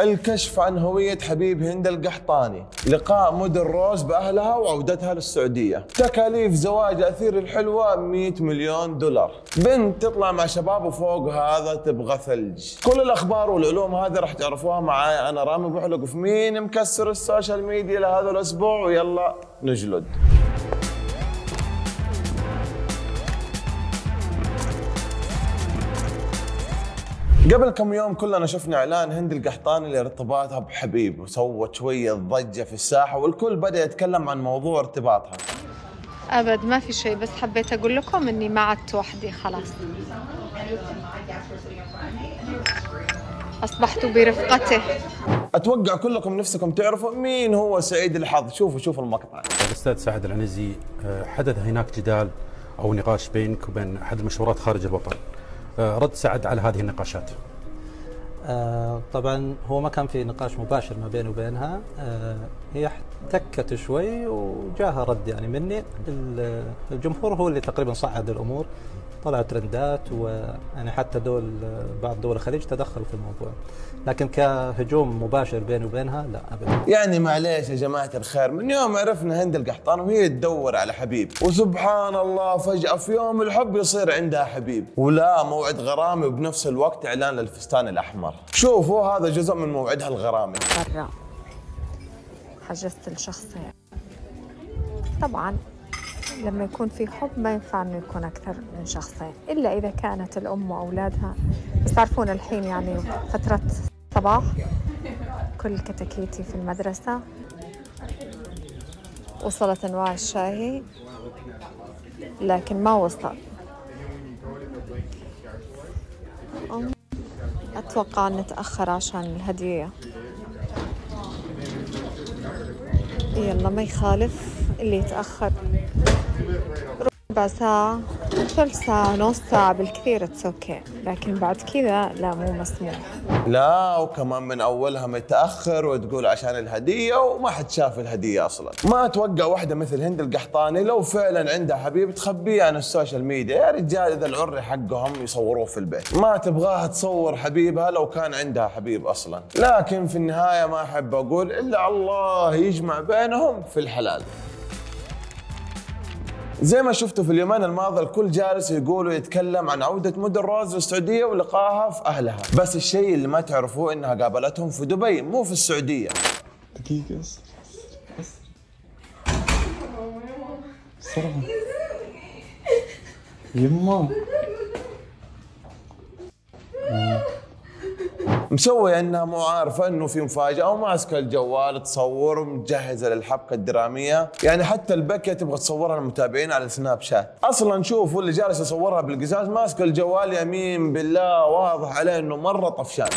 الكشف عن هوية حبيب هند القحطاني. لقاء مدن روز بأهلها وعودتها للسعودية. تكاليف زواج أثير الحلوة 100 مليون دولار. بنت تطلع مع شباب وفوق هذا تبغى ثلج. كل الأخبار والعلوم هذه راح تعرفوها معاي أنا رامي بحلق في مين مكسر ال social media لهذا الأسبوع؟ ويلا نجلد. قبل كم يوم كلنا شفنا إعلان هند القحطاني لارتباطها بحبيب وسوت شوية ضجة في الساحة والكل بدأ يتكلم عن موضوع ارتباطها. أبد ما في شيء بس حبيت أقول لكم إني ما عدت وحدي خلاص. أصبحت برفقته. أتوقع كلكم نفسكم تعرفوا مين هو سعيد الحظ. شوفوا شوفوا المقطع. الاستاذ سعد العنزي آه، حدث هناك جدال أو نقاش بينك وبين أحد المشهورات خارج الوطن. رد سعد على هذه النقاشات. آه طبعا هو ما كان في نقاش مباشر ما بيني وبينها. آه هي احتكت شوي وجاها رد يعني مني. ال- الجمهور هو اللي تقريبا صعد الأمور. طلعوا ترندات ويعني حتى دول بعض دول الخليج تدخلوا في الموضوع. لكن كهجوم مباشر بيني وبينها لا ابدا. يعني معليش يا جماعة الخير من يوم عرفنا هند القحطان وهي تدور على حبيب. وسبحان الله فجأة في يوم الحب يصير عندها حبيب. ولا موعد غرامي وبنفس الوقت إعلان للفستان الأحمر. شوفوا هذا جزء من موعدها الغرامي. برا حجزت الشخصين طبعا. لما يكون في حب ما ينفع إنه يكون أكثر من شخصين إلا إذا كانت الأم وأولادها. بس تعرفون الحين يعني فترة صباح كل كتاكيتي في المدرسة وصلت أنواع الشاي لكن ما وصل. أتوقع نتأخر عشان الهدية. يلا ما يخالف اللي يتأخر. ربع ساعة ثلث ساعة نص ساعة بالكثير it's okay لكن بعد كذا لا مو مسموح. لا وكمان من أولها متأخر وتقول عشان الهدية وما حد شاف الهدية أصلا. ما أتوقع واحدة مثل هند القحطاني لو فعلا عندها حبيب تخبيه عن ال social media. يا رجال إذا العري حقهم يصوروه في البيت. ما تبغاها تصور حبيبها لو كان عندها حبيب أصلا. لكن في النهاية ما أحب أقول إلا الله يجمع بينهم في الحلال. زي ما شفتوا في اليومين الماضي الكل جالس يقول ويتكلم عن عودة مدن روز للسعودية ولقائها في أهلها. بس الشيء اللي ما تعرفوه إنها قابلتهم في دبي مو في السعودية. دقيقة بس. بس بسرعة. يما. مسوية إنها مو عارفة إنه في مفاجأة وماسكة الجوال تصور ومجهزة للحبكة الدرامية. يعني حتى البكية تبغى تصورها للمتابعين على سناب شات. أصلا شوفوا اللي جالس يصورها بالقزاز ماسك الجوال يمين بالله واضح عليه إنه مرة طفشان.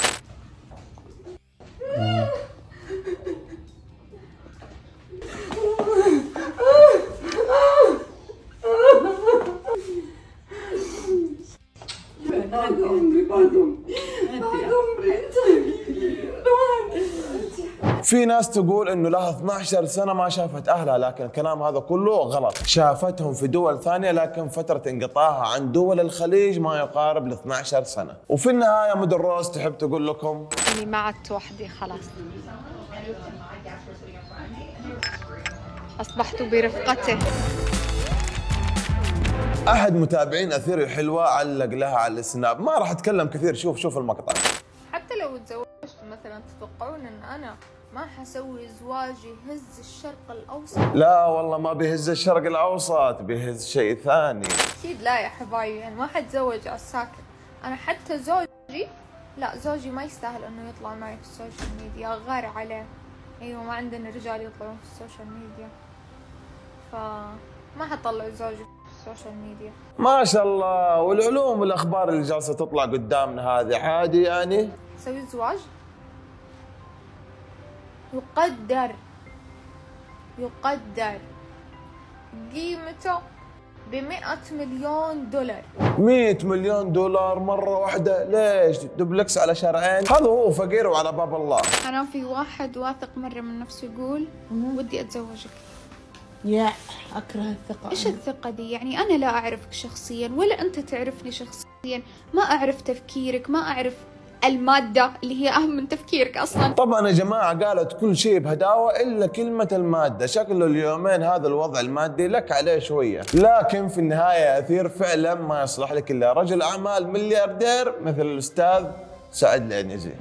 في ناس تقول إنه لها 12 سنة ما شافت أهلها لكن الكلام هذا كله غلط. شافتهم في دول ثانية لكن فترة انقطاعها عن دول الخليج ما يقارب ل 12 سنة. وفي النهاية مدن روز تحب تقول لكم؟ إني ما عدت وحدي خلاص. أصبحت برفقته أحد متابعين أثير الحلوة علق لها على السناب. ما راح أتكلم كثير شوف شوف المقطع. تزوجت مثلا تتوقعون إن أنا ما حسوي زواج يهز الشرق الأوسط؟ لا والله ما بيهز الشرق الأوسط بيهز شيء ثاني. أكيد لا يا حبايبي يعني ما حتزوج على الساكت أنا حتى زوجي لا زوجي ما يستاهل إنه يطلع معي في السوشيال ميديا غار عليه. أيوه ما عندنا رجال يطلعون في السوشيال ميديا. فما حطلع زوجي في السوشيال ميديا. ما شاء الله والعلوم والأخبار اللي جالسة تطلع قدامنا هذه عادي يعني؟ سوي زواج يقدر. يقدر. قيمته بمئة مليون دولار. 100 مليون دولار مرة واحدة؟ ليش؟ دوبلكس على شارعين. هذا هو فقير وعلى باب الله. أنا في واحد واثق مرة من نفسه يقول ودي أتزوجك. يا أكره الثقة. إيش الثقة دي؟ يعني أنا لا أعرفك شخصيا ولا أنت تعرفني شخصيا. ما أعرف تفكيرك ما أعرف المادة اللي هي أهم من تفكيرك أصلا. طبعا يا جماعة قالت كل شيء بهداوة إلا كلمة المادة. شكله اليومين هذا الوضع المادي لك عليه شوية. لكن في النهاية أثير فعلا ما يصلح لك إلا رجل أعمال ملياردير مثل الأستاذ سعد العنزي.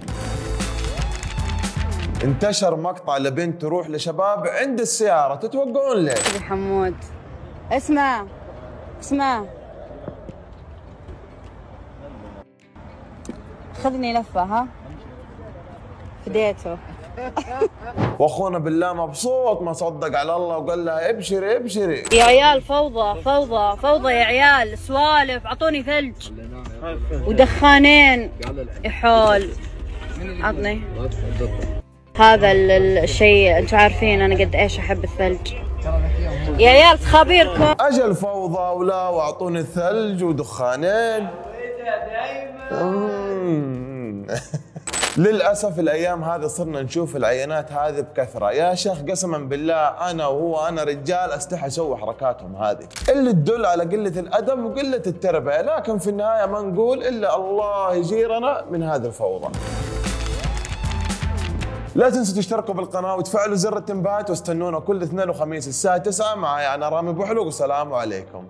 انتشر مقطع لبنت تروح لشباب عند السيارة تتوقعون ليش؟ أبي حمود. اسمع اسمع. خذني لفة ها؟ فديته. وأخونا بالله مبسوط ما صدق على الله وقال لها ابشري ابشري. يا عيال فوضى فوضى فوضى يا عيال. سوالف أعطوني ثلج. ودخانين. يحول عطني. هذا ال- ال- الشيء أنتم عارفين أنا قد إيش أحب الثلج. يا عيال خبيركم. أجل فوضى ولا وأعطوني ثلج ودخانين. للأسف الأيام هذه صرنا نشوف العينات هذه بكثرة. يا شيخ قسما بالله أنا وهو أنا رجال أستحي أسوي حركاتهم هذه. اللي تدل على قلة الأدب وقلة التربية. لكن في النهاية ما نقول إلا الله يجيرنا من هذه الفوضى. لا تنسوا تشتركوا بالقناة وتفعلوا زر التنبيهات واستنونا كل اثنين وخميس الساعة 9 معي أنا رامي بوحلوق. والسلام عليكم.